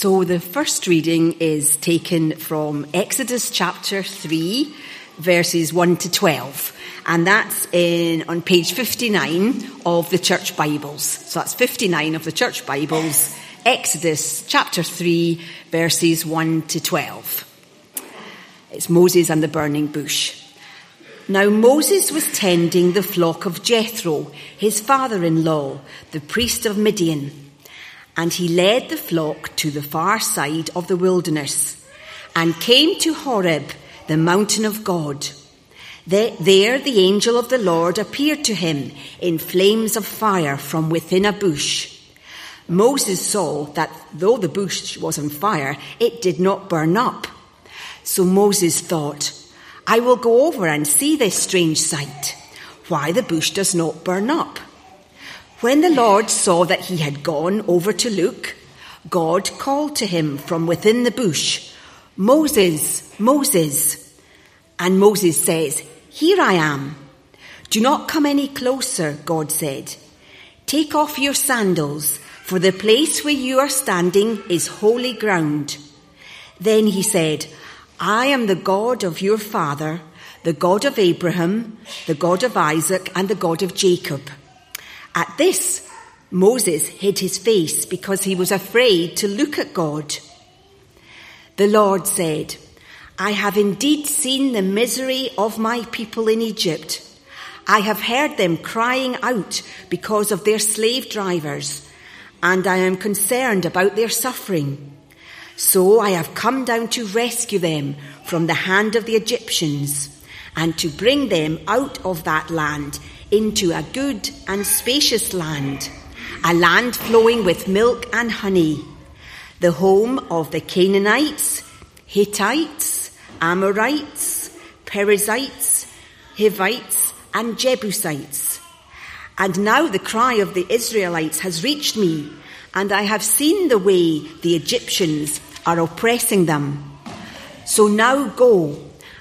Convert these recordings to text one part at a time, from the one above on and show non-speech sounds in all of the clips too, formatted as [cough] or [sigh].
So the first reading is taken from Exodus chapter 3, verses 1 to 12. And that's in, on page 59 of the church Bibles. So that's 59 of the church Bibles, Exodus chapter 3, verses 1 to 12. It's Moses and the burning bush. Now Moses was tending the flock of Jethro, his father-in-law, the priest of Midian. And he led the flock to the far side of the wilderness and came to Horeb, the mountain of God. There the angel of the Lord appeared to him in flames of fire from within a bush. Moses saw that though the bush was on fire, it did not burn up. So Moses thought, I will go over and see this strange sight, why the bush does not burn up. When the Lord saw that he had gone over to Luke, God called to him from within the bush, Moses, Moses. And Moses says, Here I am. Do not come any closer, God said. Take off your sandals, for the place where you are standing is holy ground. Then he said, I am the God of your father, the God of Abraham, the God of Isaac, and the God of Jacob. At this, Moses hid his face because he was afraid to look at God. The Lord said, I have indeed seen the misery of my people in Egypt. I have heard them crying out because of their slave drivers, and I am concerned about their suffering. So I have come down to rescue them from the hand of the Egyptians and to bring them out of that land into a good and spacious land, a land flowing with milk and honey, the home of the Canaanites, Hittites, Amorites, Perizzites, Hivites, and Jebusites. And now the cry of the Israelites has reached me, and I have seen the way the Egyptians are oppressing them. So now go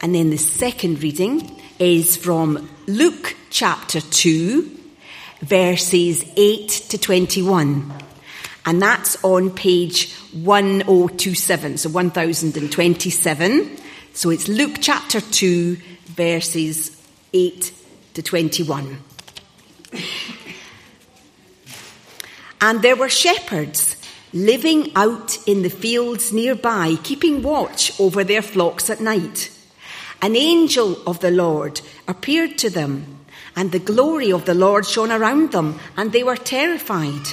And then the second reading is from Luke chapter 2, verses 8 to 21. And that's on page 1027, so 1027. So it's Luke chapter 2, verses 8 to 21. And there were shepherds living out in the fields nearby, keeping watch over their flocks at night. An angel of the Lord appeared to them, and the glory of the Lord shone around them, and they were terrified.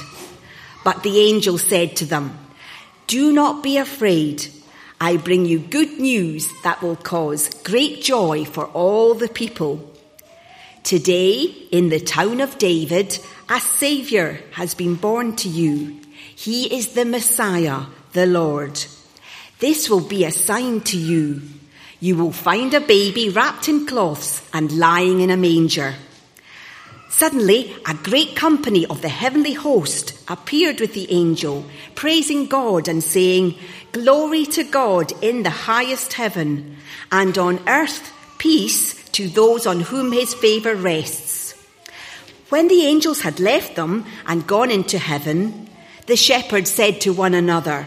But the angel said to them, Do not be afraid. I bring you good news that will cause great joy for all the people. Today, in the town of David, a Saviour has been born to you. He is the Messiah, the Lord. This will be a sign to you. You will find a baby wrapped in cloths and lying in a manger. Suddenly, a great company of the heavenly host appeared with the angel, praising God and saying, Glory to God in the highest heaven, and on earth peace to those on whom his favour rests. When the angels had left them and gone into heaven, the shepherds said to one another,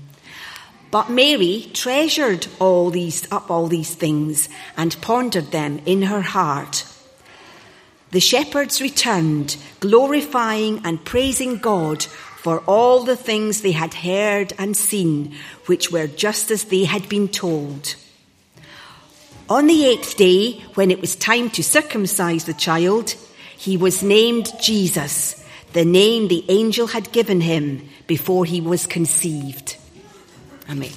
But Mary treasured all these, up all these things and pondered them in her heart. The shepherds returned, glorifying and praising God for all the things they had heard and seen, which were just as they had been told. On the eighth day, when it was time to circumcise the child, he was named Jesus, the name the angel had given him before he was conceived. Amen.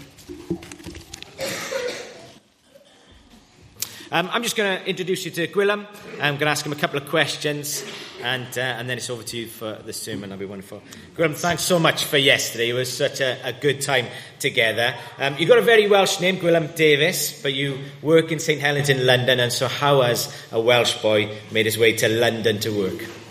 Um, I'm just going to introduce you to Gwilym. I'm going to ask him a couple of questions, and, uh, and then it's over to you for the sermon. That'll be wonderful. Gwilym, thanks so much for yesterday. It was such a, a good time together. Um, you've got a very Welsh name, Gwilym Davies, but you work in St Helen's in London, and so how has a Welsh boy made his way to London to work?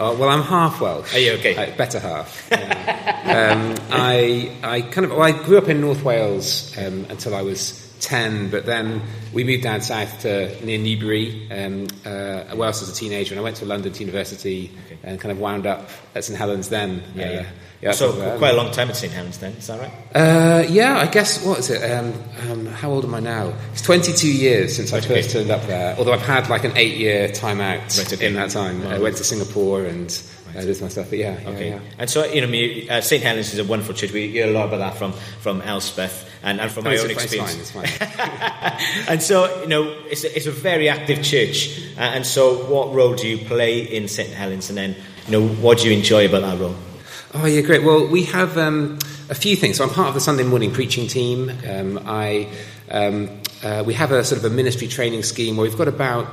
Uh, well, I'm half Welsh. Are you okay? Uh, better half. Yeah. [laughs] um, I, I kind of, well, I grew up in North Wales um, until I was 10, but then we moved down south to near Newbury, um, uh, Wales as a teenager, and I went to London to university okay. and kind of wound up at St Helen's then. Yeah, uh, yeah. yeah so uh, quite a long time at St Helen's then, is that right? Uh, yeah, I guess, what is it? Um, um, how old am I now? It's 22 years since right, I first okay. turned up there, although I've had like an eight year time out right, okay. in that time. Right. I went to Singapore and Right. That is my stuff, but yeah. Okay. Yeah, yeah. And so, you know, uh, St. Helen's is a wonderful church. We hear a lot about that from, from Elspeth and, and from no, my own experience. Fine, it's fine. [laughs] and so, you know, it's a, it's a very active church. Uh, and so, what role do you play in St. Helen's? And then, you know, what do you enjoy about that role? Oh, yeah, great. Well, we have um, a few things. So, I'm part of the Sunday morning preaching team. Um, I, um, uh, we have a sort of a ministry training scheme where we've got about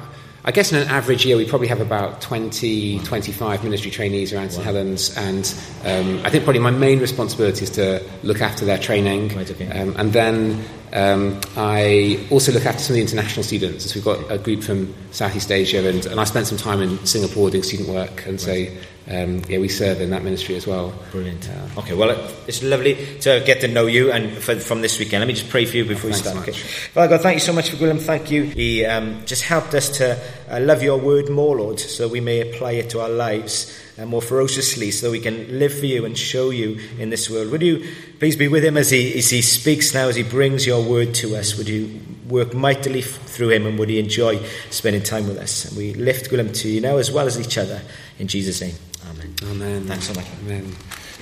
I guess in an average year, we probably have about 20, 25 ministry trainees around St Helen's, and um, I think probably my main responsibility is to look after their training. Right, okay. um, and then um, I also look after some of the international students, as we've got a group from Southeast Asia, and, and I spent some time in Singapore doing student work, and right. so um, yeah, we serve in that ministry as well. Brilliant. Uh, okay, well, it's lovely to get to know you and for, from this weekend. Let me just pray for you before we start. Okay. Father God, thank you so much for Gwilym. Thank you. He um, just helped us to uh, love your word more, Lord, so we may apply it to our lives more ferociously, so we can live for you and show you in this world. Would you please be with him as he, as he speaks now, as he brings your word to us? Would you work mightily through him and would he enjoy spending time with us? And we lift Gwilym to you now as well as each other. In Jesus' name. Amen. Amen. Thanks so much. Amen.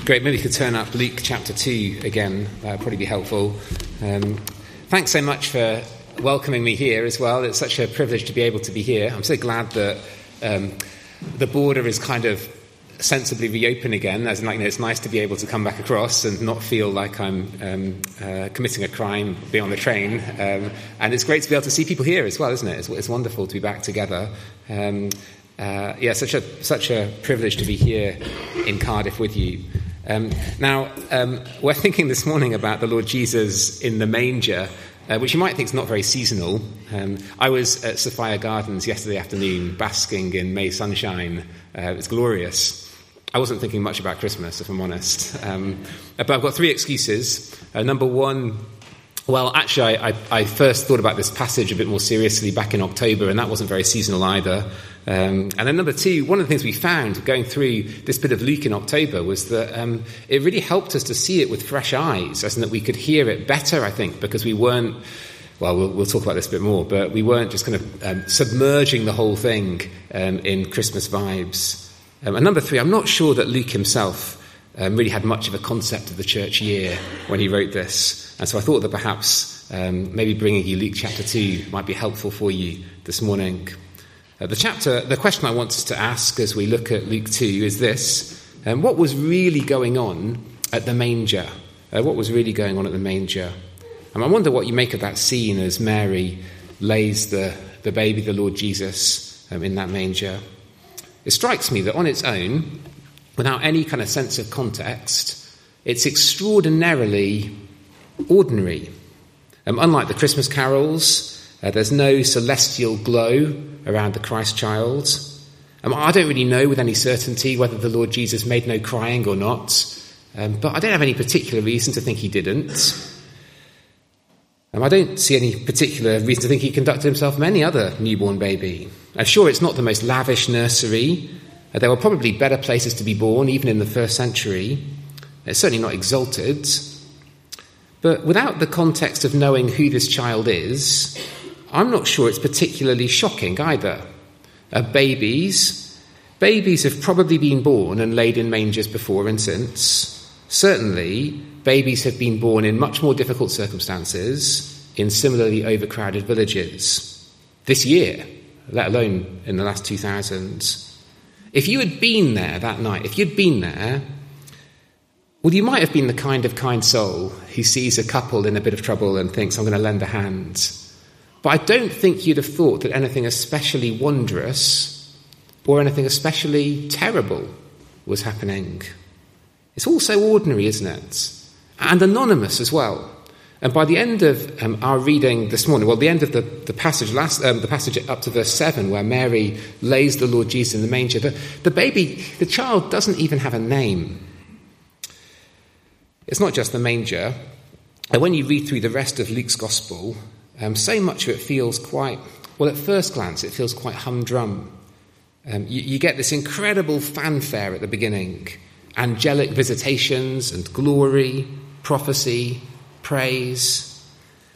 Great. Maybe you could turn up Luke chapter 2 again. That would probably be helpful. Um, thanks so much for welcoming me here as well. It's such a privilege to be able to be here. I'm so glad that um, the border is kind of sensibly reopen again. As like, you know, it's nice to be able to come back across and not feel like I'm um, uh, committing a crime being on the train. Um, and it's great to be able to see people here as well, isn't it? It's, it's wonderful to be back together. Um, uh, yeah, such a such a privilege to be here in Cardiff with you. Um, now, um, we're thinking this morning about the Lord Jesus in the manger, uh, which you might think is not very seasonal. Um, I was at Sophia Gardens yesterday afternoon, basking in May sunshine. Uh, it was glorious. I wasn't thinking much about Christmas, if I'm honest. Um, but I've got three excuses. Uh, number one, well, actually, I, I, I, first thought about this passage a bit more seriously back in October, and that wasn't very seasonal either. Um, and then number two, one of the things we found going through this bit of Luke in October was that um, it really helped us to see it with fresh eyes, as in that we could hear it better, I think, because we weren't, well, we'll, we'll talk about this a bit more, but we weren't just kind of um, submerging the whole thing um, in Christmas vibes. Um, and number three, I'm not sure that Luke himself um, really had much of a concept of the church year when he wrote this. And so I thought that perhaps um, maybe bringing you Luke chapter 2 might be helpful for you this morning. Uh, the chapter, the question I want us to ask as we look at Luke 2 is this um, What was really going on at the manger? Uh, what was really going on at the manger? And I wonder what you make of that scene as Mary lays the, the baby, the Lord Jesus, um, in that manger. It strikes me that on its own, without any kind of sense of context, it's extraordinarily ordinary. Um, unlike the Christmas carols, uh, there's no celestial glow around the Christ child. Um, I don't really know with any certainty whether the Lord Jesus made no crying or not, um, but I don't have any particular reason to think he didn't. Um, I don't see any particular reason to think he conducted himself from any other newborn baby. I'm sure it's not the most lavish nursery. Uh, there were probably better places to be born, even in the first century. It's certainly not exalted. But without the context of knowing who this child is, I'm not sure it's particularly shocking either. Uh, babies, babies have probably been born and laid in mangers before and since. Certainly, babies have been born in much more difficult circumstances in similarly overcrowded villages. This year, let alone in the last 2000s. If you had been there that night, if you'd been there, well, you might have been the kind of kind soul who sees a couple in a bit of trouble and thinks, I'm going to lend a hand. But I don't think you'd have thought that anything especially wondrous or anything especially terrible was happening. It's all so ordinary, isn't it? And anonymous as well. And by the end of um, our reading this morning, well, the end of the, the passage, last, um, the passage up to verse 7, where Mary lays the Lord Jesus in the manger, the, the baby, the child doesn't even have a name. It's not just the manger. And when you read through the rest of Luke's gospel, um, so much of it feels quite, well, at first glance, it feels quite humdrum. Um, you, you get this incredible fanfare at the beginning angelic visitations and glory, prophecy, praise.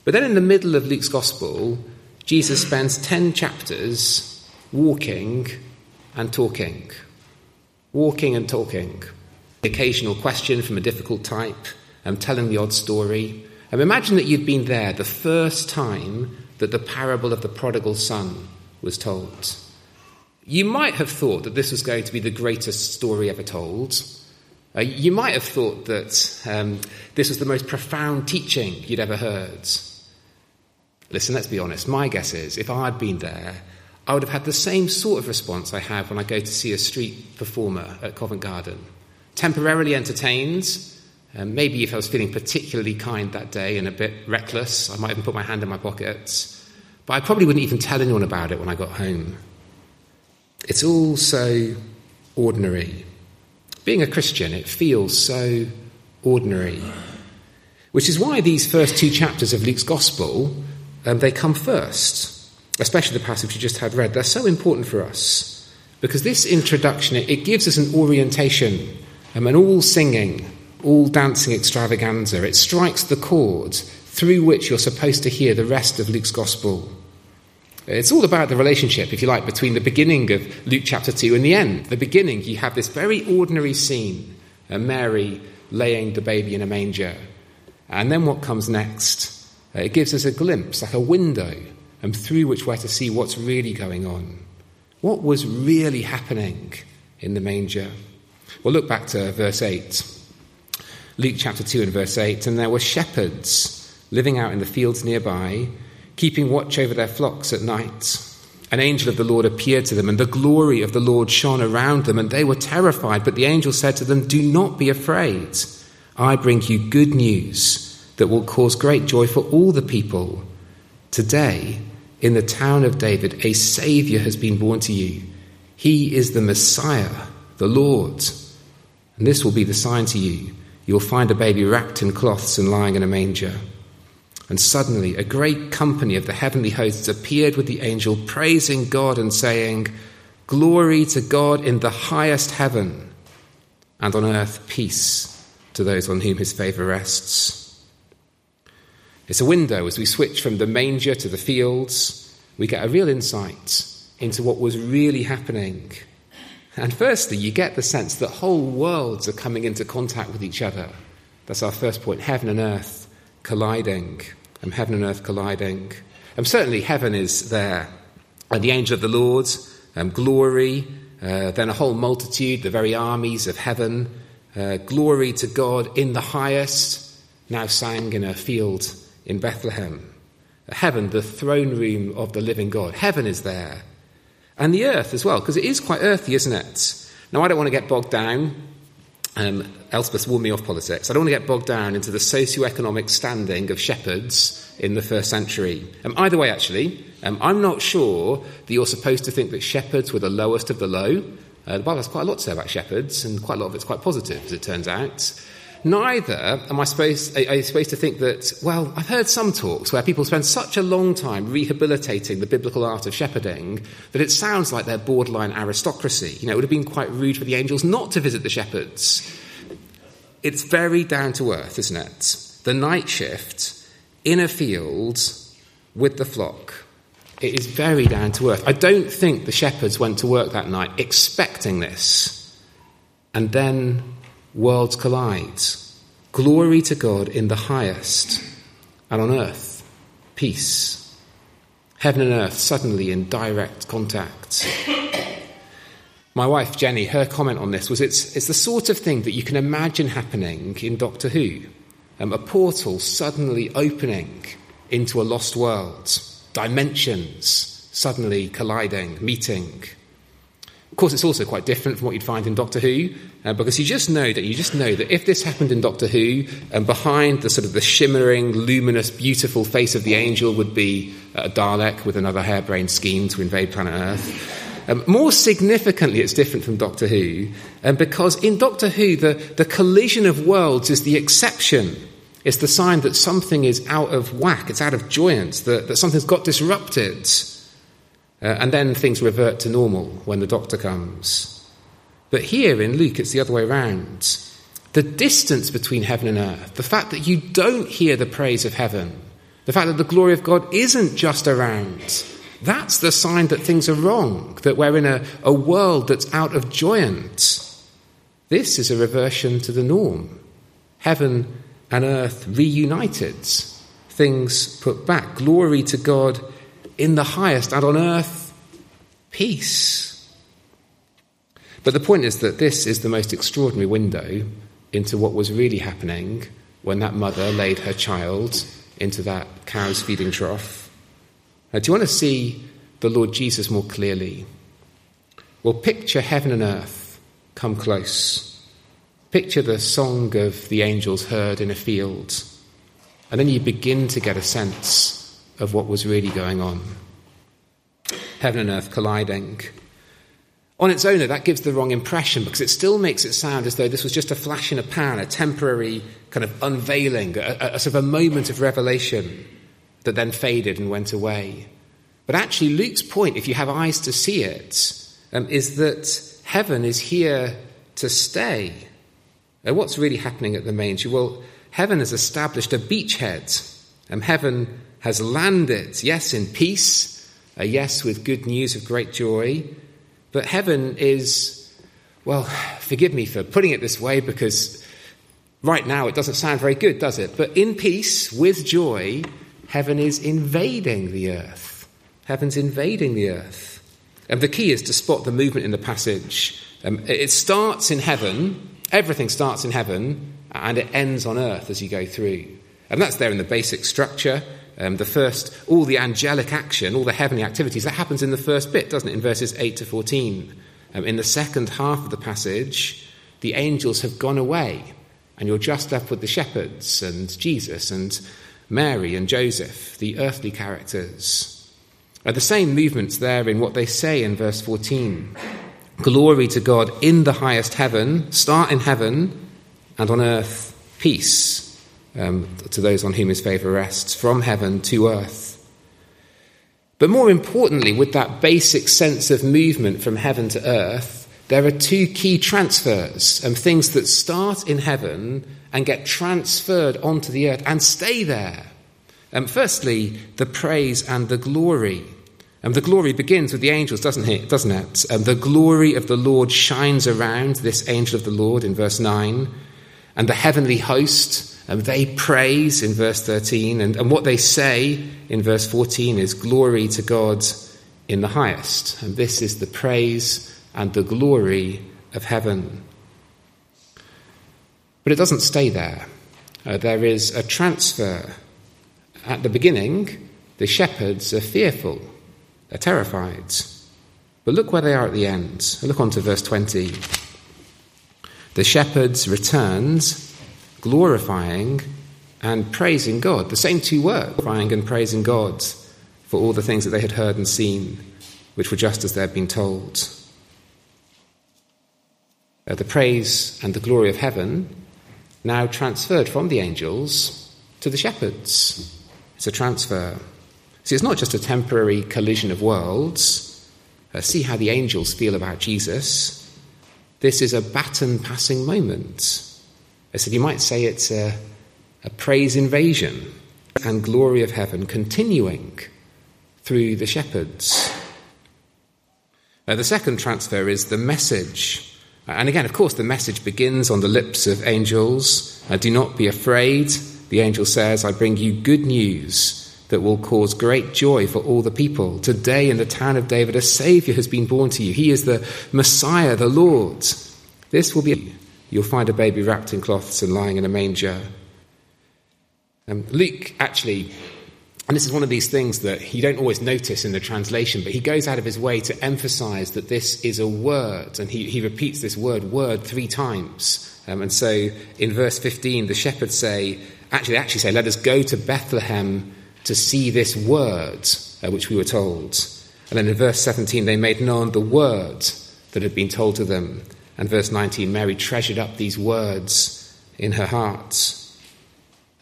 But then in the middle of Luke's gospel, Jesus spends 10 chapters walking and talking. Walking and talking. Occasional question from a difficult type, um, telling the odd story. Um, imagine that you'd been there the first time that the parable of the prodigal son was told. You might have thought that this was going to be the greatest story ever told. Uh, you might have thought that um, this was the most profound teaching you'd ever heard. Listen, let's be honest. My guess is if I'd been there, I would have had the same sort of response I have when I go to see a street performer at Covent Garden temporarily entertained. Um, maybe if I was feeling particularly kind that day and a bit reckless, I might even put my hand in my pocket. But I probably wouldn't even tell anyone about it when I got home. It's all so ordinary. Being a Christian, it feels so ordinary. Which is why these first two chapters of Luke's Gospel, um, they come first, especially the passage you just had read. They're so important for us because this introduction, it, it gives us an orientation um, and all singing, all dancing extravaganza, it strikes the chord through which you're supposed to hear the rest of Luke's gospel. It's all about the relationship, if you like, between the beginning of Luke chapter 2 and the end. The beginning, you have this very ordinary scene uh, Mary laying the baby in a manger. And then what comes next? Uh, it gives us a glimpse, like a window, um, through which we're to see what's really going on. What was really happening in the manger? Well, look back to verse 8. Luke chapter 2 and verse 8. And there were shepherds living out in the fields nearby, keeping watch over their flocks at night. An angel of the Lord appeared to them, and the glory of the Lord shone around them, and they were terrified. But the angel said to them, Do not be afraid. I bring you good news that will cause great joy for all the people. Today, in the town of David, a Saviour has been born to you. He is the Messiah, the Lord. And this will be the sign to you. You'll find a baby wrapped in cloths and lying in a manger. And suddenly a great company of the heavenly hosts appeared with the angel, praising God and saying, Glory to God in the highest heaven, and on earth peace to those on whom his favour rests. It's a window as we switch from the manger to the fields. We get a real insight into what was really happening and firstly, you get the sense that whole worlds are coming into contact with each other. That's our first point heaven and earth colliding. And heaven and earth colliding. And certainly, heaven is there. And the angel of the Lord, um, glory, uh, then a whole multitude, the very armies of heaven. Uh, glory to God in the highest, now sang in a field in Bethlehem. Heaven, the throne room of the living God. Heaven is there and the earth as well, because it is quite earthy, isn't it? Now, I don't want to get bogged down. Um, Elspeth warned me off politics. I don't want to get bogged down into the socio-economic standing of shepherds in the first century. Um, either way, actually, um, I'm not sure that you're supposed to think that shepherds were the lowest of the low. Uh, the Bible has quite a lot to say about shepherds, and quite a lot of it's quite positive, as it turns out. Neither am I supposed, are you supposed to think that, well, I've heard some talks where people spend such a long time rehabilitating the biblical art of shepherding that it sounds like they're borderline aristocracy. You know, it would have been quite rude for the angels not to visit the shepherds. It's very down to earth, isn't it? The night shift in a field with the flock. it is very down to earth. I don't think the shepherds went to work that night expecting this. And then worlds collide. Glory to God in the highest, and on earth, peace. Heaven and earth suddenly in direct contact. My wife Jenny, her comment on this was it's, it's the sort of thing that you can imagine happening in Doctor Who. Um, a portal suddenly opening into a lost world, dimensions suddenly colliding, meeting. Of course, it's also quite different from what you'd find in Doctor Who, uh, because you just know that you just know that if this happened in Doctor Who, and behind the sort of the shimmering, luminous, beautiful face of the angel would be a Dalek with another harebrained scheme to invade planet Earth. Um, more significantly, it's different from Doctor Who, um, because in Doctor Who, the, the collision of worlds is the exception. It's the sign that something is out of whack, it's out of joyance, that, that something's got disrupted. Uh, and then things revert to normal when the doctor comes. But here in Luke, it's the other way around. The distance between heaven and earth, the fact that you don't hear the praise of heaven, the fact that the glory of God isn't just around, that's the sign that things are wrong, that we're in a, a world that's out of joyance. This is a reversion to the norm. Heaven and earth reunited, things put back. Glory to God in the highest, and on earth, peace. But the point is that this is the most extraordinary window into what was really happening when that mother laid her child into that cow's feeding trough. Now, do you want to see the Lord Jesus more clearly? Well, picture heaven and earth come close. Picture the song of the angels heard in a field. And then you begin to get a sense of what was really going on. Heaven and earth colliding. On its own, that gives the wrong impression because it still makes it sound as though this was just a flash in a pan, a temporary kind of unveiling, a, a, sort of a moment of revelation that then faded and went away. But actually, Luke's point, if you have eyes to see it, um, is that heaven is here to stay. Now, what's really happening at the manger? Well, heaven has established a beachhead. and heaven has landed, yes, in peace, a yes with good news of great joy, but heaven is, well, forgive me for putting it this way because right now it doesn't sound very good, does it? But in peace, with joy, heaven is invading the earth. Heaven's invading the earth. And the key is to spot the movement in the passage. Um, it starts in heaven, everything starts in heaven, and it ends on earth as you go through. And that's there in the basic structure. Um, the first, all the angelic action, all the heavenly activities, that happens in the first bit, doesn't it, in verses 8 to 14. Um, in the second half of the passage, the angels have gone away, and you're just left with the shepherds and Jesus and Mary and Joseph, the earthly characters. Are the same movements there in what they say in verse 14. Glory to God in the highest heaven, start in heaven, and on earth, peace um, to those on whom his favour rests, from heaven to earth. But more importantly, with that basic sense of movement from heaven to earth, there are two key transfers, and um, things that start in heaven and get transferred onto the earth and stay there. Um, firstly, the praise and the glory. And um, the glory begins with the angels, doesn't it? Doesn't it? Um, the glory of the Lord shines around this angel of the Lord in verse 9, and the heavenly host and they praise in verse 13, and, and what they say in verse 14 is glory to God in the highest. And this is the praise and the glory of heaven. But it doesn't stay there. Uh, there is a transfer. At the beginning, the shepherds are fearful, they're terrified. But look where they are at the end. Look on to verse 20. The shepherds returned glorifying and praising God. The same two words, glorifying and praising God for all the things that they had heard and seen, which were just as they had been told. Uh, the praise and the glory of heaven now transferred from the angels to the shepherds. It's a transfer. See, it's not just a temporary collision of worlds. Uh, see how the angels feel about Jesus. This is a baton passing moment I said, you might say it's a, a praise invasion and glory of heaven continuing through the shepherds. Uh, the second transfer is the message. And again, of course, the message begins on the lips of angels. Do not be afraid. The angel says, I bring you good news that will cause great joy for all the people. Today in the town of David, a Saviour has been born to you. He is the Messiah, the Lord. This will be. You'll find a baby wrapped in cloths and lying in a manger. Um, Luke actually, and this is one of these things that you don't always notice in the translation, but he goes out of his way to emphasize that this is a word, and he, he repeats this word, word, three times. Um, and so in verse 15, the shepherds say, actually, they actually say, Let us go to Bethlehem to see this word uh, which we were told. And then in verse 17, they made known the word that had been told to them. And verse 19, Mary treasured up these words in her heart.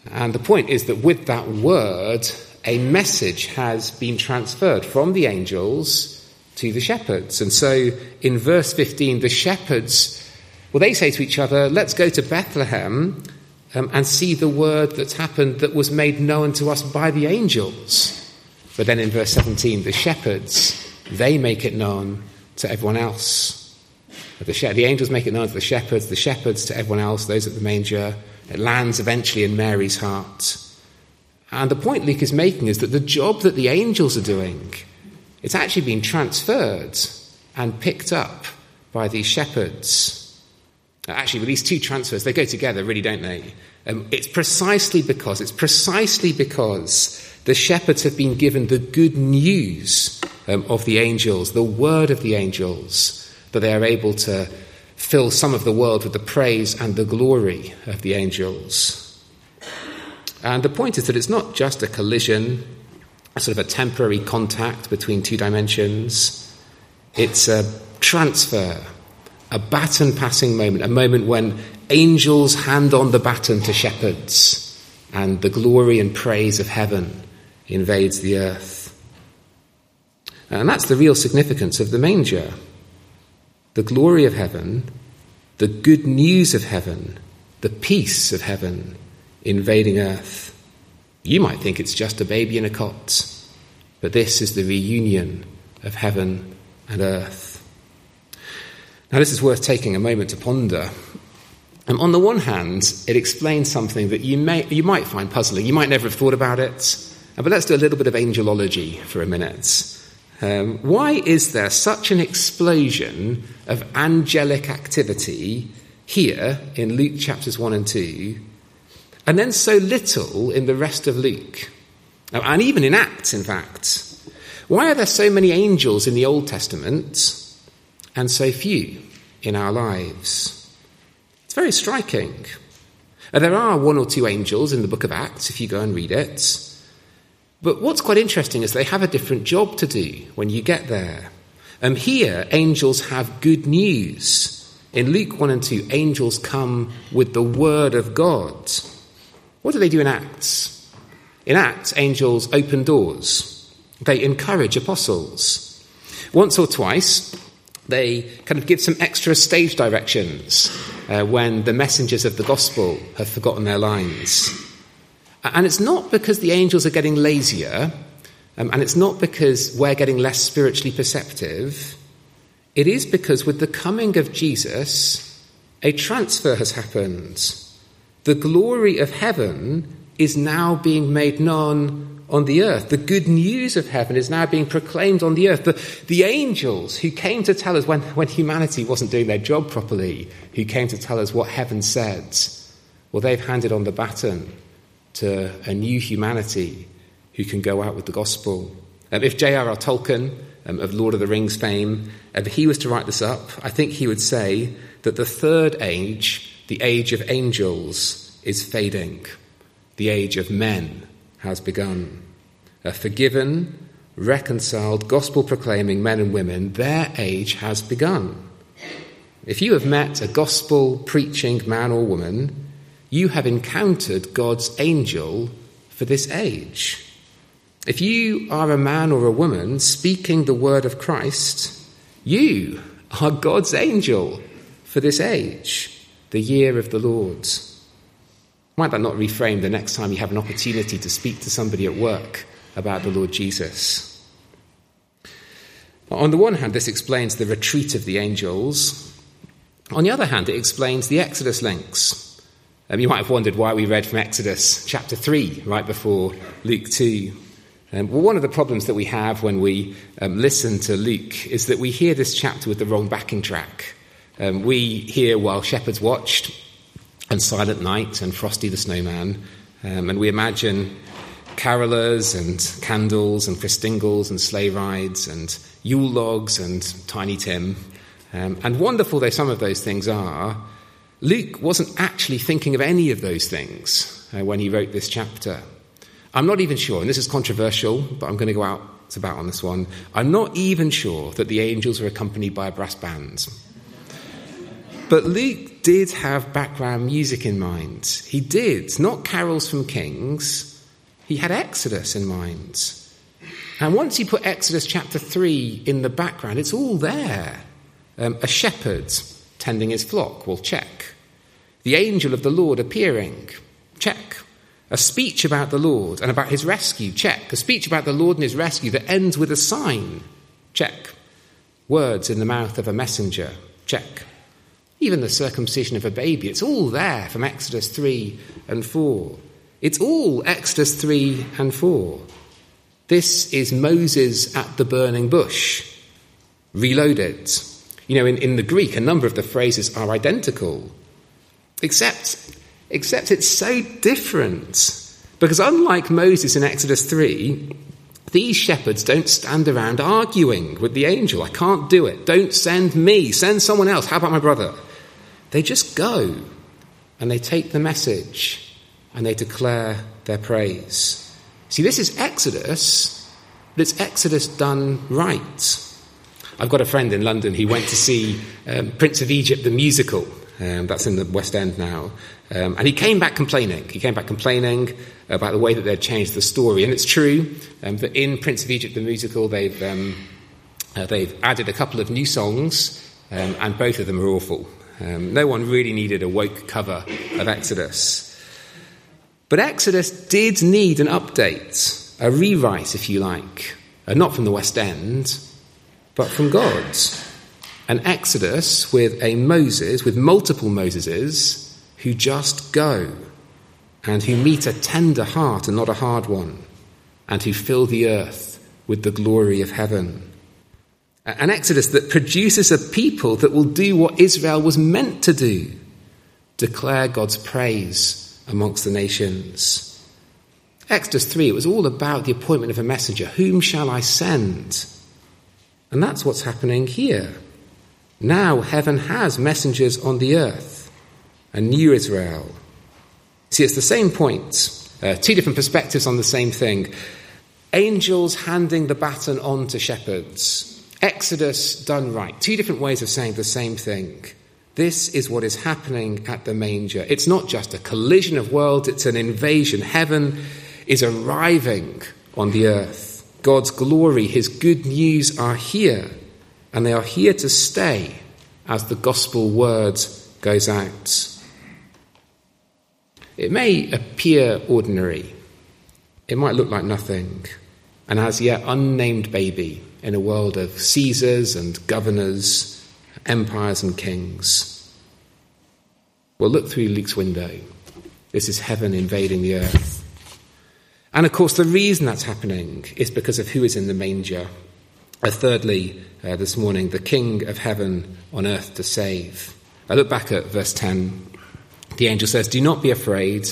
And the point is that with that word, a message has been transferred from the angels to the shepherds. And so in verse 15, the shepherds, well, they say to each other, Let's go to Bethlehem um, and see the word that's happened that was made known to us by the angels. But then in verse 17, the shepherds, they make it known to everyone else. The, the angels make it known to the shepherds, the shepherds to everyone else, those at the manger. It lands eventually in Mary's heart. And the point Luke is making is that the job that the angels are doing, it's actually been transferred and picked up by these shepherds. Actually, with these two transfers, they go together, really, don't they? Um, it's precisely because, it's precisely because the shepherds have been given the good news um, of the angels, the word of the angels, they are able to fill some of the world with the praise and the glory of the angels. And the point is that it's not just a collision, a sort of a temporary contact between two dimensions, it's a transfer a baton passing moment, a moment when angels hand on the baton to shepherds and the glory and praise of heaven invades the earth. And that's the real significance of the manger. The glory of heaven, the good news of heaven, the peace of heaven invading earth. You might think it's just a baby in a cot, but this is the reunion of heaven and earth. Now, this is worth taking a moment to ponder. Um, on the one hand, it explains something that you, may, you might find puzzling. You might never have thought about it. Uh, but let's do a little bit of angelology for a minute. Um, why is there such an explosion of angelic activity here in Luke chapters 1 and 2, and then so little in the rest of Luke? And even in Acts, in fact. Why are there so many angels in the Old Testament? and so few in our lives. It's very striking. There are one or two angels in the book of Acts, if you go and read it. But what's quite interesting is they have a different job to do when you get there. Um, here, angels have good news. In Luke 1 and 2, angels come with the word of God. What do they do in Acts? In Acts, angels open doors, they encourage apostles. Once or twice, they kind of give some extra stage directions uh, when the messengers of the gospel have forgotten their lines. And it's not because the angels are getting lazier, um, and it's not because we're getting less spiritually perceptive. It is because with the coming of Jesus, a transfer has happened. The glory of heaven is now being made known on the earth. The good news of heaven is now being proclaimed on the earth. The, the angels who came to tell us when, when humanity wasn't doing their job properly, who came to tell us what heaven said, well, they've handed on the baton to a new humanity who can go out with the gospel. Um, if J.R.R. Tolkien um, of Lord of the Rings fame, if he was to write this up, I think he would say that the third age, the age of angels, is fading. The age of men has begun. A forgiven, reconciled, gospel proclaiming men and women, their age has begun. If you have met a gospel preaching man or woman, you have encountered God's angel for this age. If you are a man or a woman speaking the word of Christ, you are God's angel for this age, the year of the Lord. Might that not reframe the next time you have an opportunity to speak to somebody at work about the Lord Jesus? On the one hand, this explains the retreat of the angels. On the other hand, it explains the Exodus links. Um, you might have wondered why we read from Exodus chapter 3 right before Luke 2. Um, well, one of the problems that we have when we um, listen to Luke is that we hear this chapter with the wrong backing track. Um, we hear while shepherds watched, and Silent Night, and Frosty the Snowman, um, and we imagine carolers and candles and Christingles and sleigh rides and Yule logs and Tiny Tim. Um, and wonderful though some of those things are, Luke wasn't actually thinking of any of those things uh, when he wrote this chapter. I'm not even sure, and this is controversial, but I'm going to go out to about on this one. I'm not even sure that the angels were accompanied by a brass band. But Luke did have background music in mind. He did, not carols from King's, he had Exodus in mind. And once you put Exodus chapter 3 in the background, it's all there. Um, a shepherd tending his flock, will check. The angel of the Lord appearing, check. A speech about the Lord and about his rescue, check. A speech about the Lord and his rescue that ends with a sign, check. Words in the mouth of a messenger, check. Even the circumcision of a baby, it's all there from Exodus 3 and 4. It's all Exodus 3 and 4. This is Moses at the burning bush, reloaded. You know, in, in the Greek, a number of the phrases are identical, except Except it's so different. Because unlike Moses in Exodus 3, these shepherds don't stand around arguing with the angel. I can't do it. Don't send me. Send someone else. How about my brother? They just go and they take the message and they declare their praise. See, this is Exodus, but it's Exodus done right. I've got a friend in London who went to see um, Prince of Egypt, the musical. Um, that's in the West End now. Um, and he came back complaining. He came back complaining about the way that they'd changed the story. And it's true um, that in Prince of Egypt, the musical, they've, um, uh, they've added a couple of new songs, um, and both of them are awful. Um, no one really needed a woke cover of Exodus. But Exodus did need an update, a rewrite, if you like, uh, not from the West End, but from God's an Exodus with a Moses, with multiple Moseses, who just go and who meet a tender heart and not a hard one, and who fill the earth with the glory of heaven. An Exodus that produces a people that will do what Israel was meant to do declare God's praise amongst the nations. Exodus 3, it was all about the appointment of a messenger. Whom shall I send? And that's what's happening here. Now heaven has messengers on the earth, a new Israel. See, it's the same point, uh, two different perspectives on the same thing. Angels handing the baton on to shepherds. Exodus done right. Two different ways of saying the same thing. This is what is happening at the manger. It's not just a collision of worlds, it's an invasion. Heaven is arriving on the earth. God's glory, His good news are here and they are here to stay as the gospel word goes out. It may appear ordinary, it might look like nothing, an as yet unnamed baby in a world of Caesars and governors, empires and kings. Well, look through Luke's window. This is heaven invading the earth. And of course, the reason that's happening is because of who is in the manger. Uh, thirdly, uh, this morning, the King of heaven on earth to save. I look back at verse 10. The angel says, Do not be afraid.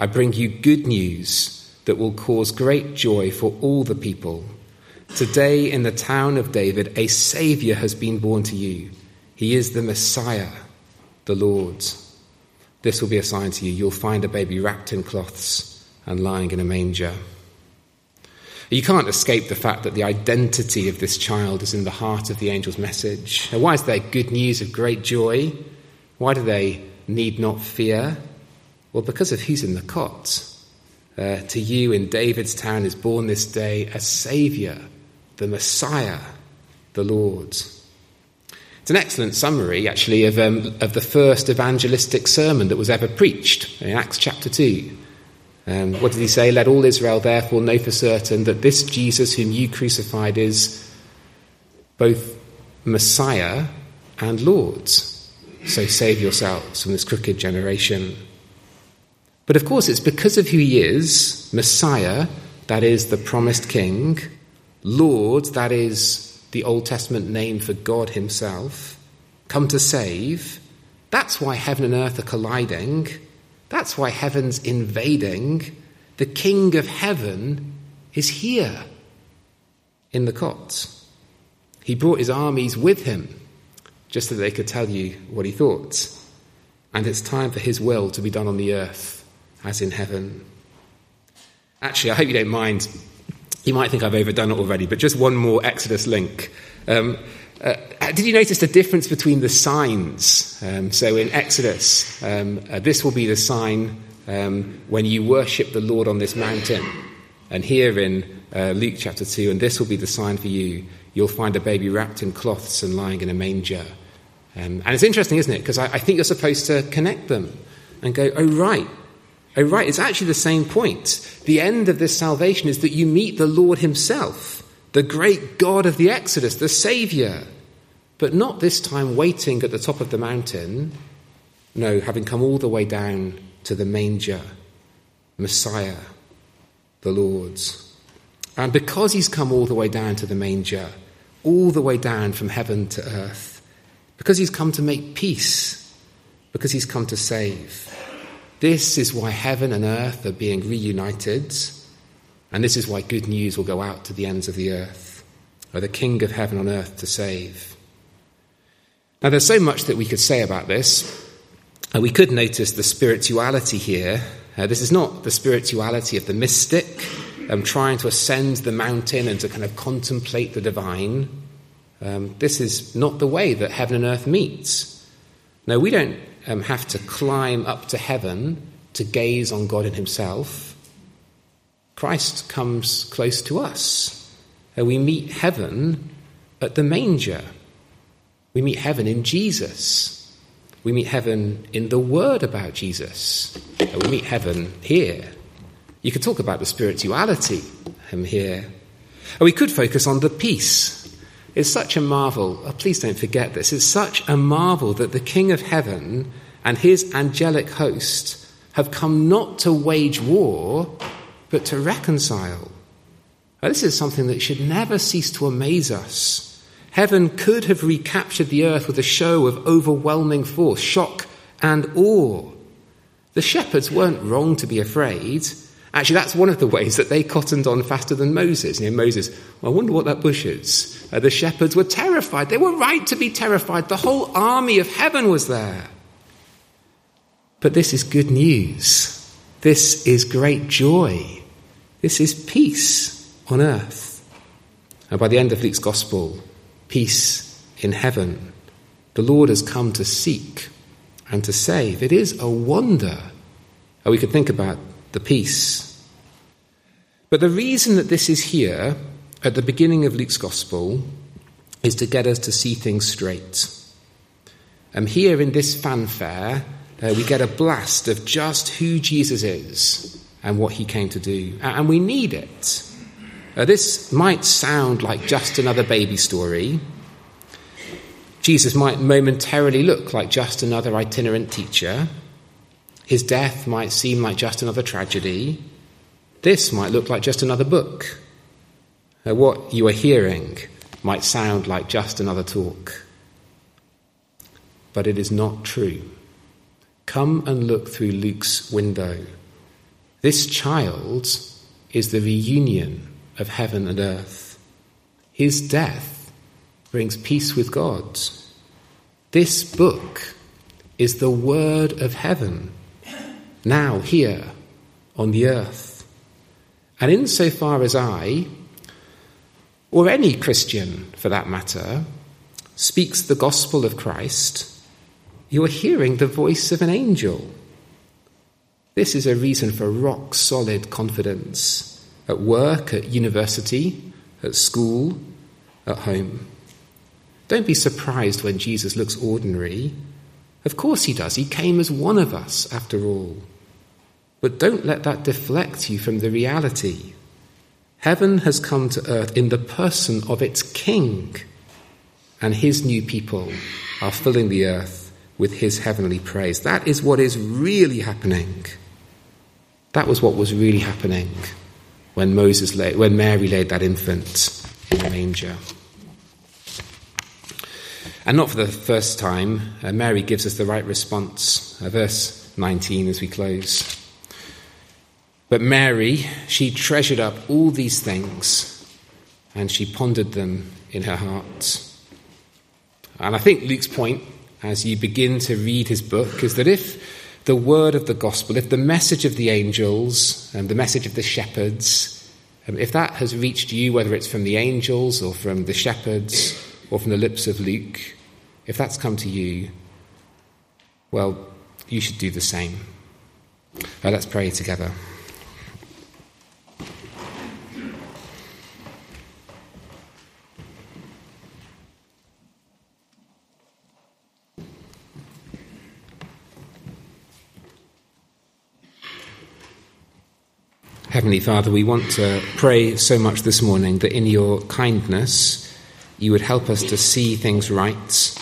I bring you good news that will cause great joy for all the people. Today, in the town of David, a Saviour has been born to you. He is the Messiah, the Lord. This will be a sign to you. You'll find a baby wrapped in cloths and lying in a manger. You can't escape the fact that the identity of this child is in the heart of the angel's message. Now, why is there good news of great joy? Why do they need not fear? Well, because of who's in the cot. Uh, to you in David's town is born this day a Saviour, the Messiah, the Lord. It's an excellent summary, actually, of, um, of the first evangelistic sermon that was ever preached in Acts chapter 2. Um, what did he say? Let all Israel therefore know for certain that this Jesus whom you crucified is both Messiah and Lord. So save yourselves from this crooked generation. But of course, it's because of who he is Messiah, that is the promised king, Lord, that is the Old Testament name for God himself, come to save. That's why heaven and earth are colliding. That's why heaven's invading. The King of heaven is here in the cots. He brought his armies with him just so they could tell you what he thought. And it's time for his will to be done on the earth as in heaven. Actually, I hope you don't mind. You might think I've overdone it already, but just one more Exodus link. Um, did you notice the difference between the signs? Um, so in Exodus, um, uh, this will be the sign um, when you worship the Lord on this mountain. And here in uh, Luke chapter 2, and this will be the sign for you. You'll find a baby wrapped in cloths and lying in a manger. Um, and it's interesting, isn't it? Because I, I think you're supposed to connect them and go, oh, right, Oh, right, it's actually the same point. The end of this salvation is that you meet the Lord Himself, the great God of the Exodus, the Saviour. But not this time waiting at the top of the mountain. No, having come all the way down to the manger, Messiah, the Lord's. And because He's come all the way down to the manger, all the way down from heaven to earth, because He's come to make peace, because He's come to save this is why heaven and earth are being reunited, and this is why good news will go out to the ends of the earth, or the King of heaven on earth to save. Now, there's so much that we could say about this. Uh, we could notice the spirituality here. Uh, this is not the spirituality of the mystic um, trying to ascend the mountain and to kind of contemplate the divine. Um, this is not the way that heaven and earth meets. No, we don't um, have to climb up to heaven to gaze on God in Himself, Christ comes close to us. And we meet heaven at the manger. We meet heaven in Jesus. We meet heaven in the word about Jesus. And we meet heaven here. You could talk about the spirituality here. And we could focus on the peace. It's such a marvel. Oh, please don't forget this. It's such a marvel that the King of heaven and his angelic host have come not to wage war, but to reconcile. Now, this is something that should never cease to amaze us. Heaven could have recaptured the earth with a show of overwhelming force, shock, and awe. The shepherds weren't wrong to be afraid. Actually, that's one of the ways that they cottoned on faster than Moses. You know, Moses, well, I wonder what that bush is. Uh, the shepherds were terrified. They were right to be terrified. The whole army of heaven was there. But this is good news. This is great joy. This is peace on earth. And by the end of Luke's gospel, peace in heaven. The Lord has come to seek and to save. It is a wonder. We could think about the peace. But the reason that this is here at the beginning of Luke's gospel is to get us to see things straight. And here in this fanfare, uh, we get a blast of just who Jesus is and what he came to do. And we need it. Uh, this might sound like just another baby story. Jesus might momentarily look like just another itinerant teacher. His death might seem like just another tragedy. This might look like just another book. Uh, what you are hearing might sound like just another talk. But it is not true. Come and look through Luke's window. This child is the reunion of heaven and earth. His death brings peace with God. This book is the word of heaven, now here on the earth. And insofar as I, or any Christian for that matter, speaks the gospel of Christ, you are hearing the voice of an angel. This is a reason for rock solid confidence at work, at university, at school, at home. Don't be surprised when Jesus looks ordinary. Of course he does. He came as one of us, after all. But don't let that deflect you from the reality. Heaven has come to earth in the person of its King, and his new people are filling the earth with his heavenly praise. That is what is really happening. That was what was really happening when Moses laid, when Mary laid that infant in the manger. And not for the first time, uh, Mary gives us the right response. Uh, verse 19 as we close. But Mary, she treasured up all these things and she pondered them in her heart. And I think Luke's point, as you begin to read his book, is that if the word of the gospel, if the message of the angels and the message of the shepherds, um, if that has reached you, whether it's from the angels or from the shepherds or from the lips of Luke, if that's come to you, well, you should do the same. Uh, let's pray together. Heavenly Father, we want to pray so much this morning that in your kindness you would help us to see things right.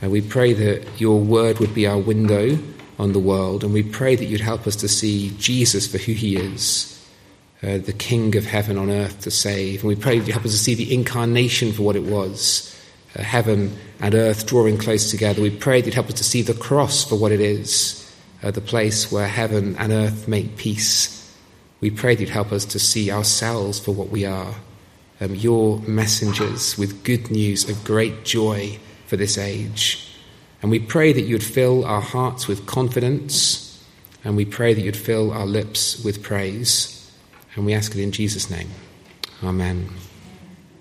And we pray that your word would be our window on the world, and we pray that you'd help us to see Jesus for who he is, uh, the King of heaven on earth to save. And we pray that you help us to see the incarnation for what it was, uh, heaven and earth drawing close together. We pray that you'd help us to see the cross for what it is, uh, the place where heaven and earth make peace. We pray that you'd help us to see ourselves for what we are, um, your messengers with good news of great joy for this age. And we pray that you'd fill our hearts with confidence, and we pray that you'd fill our lips with praise. And we ask it in Jesus' name. Amen.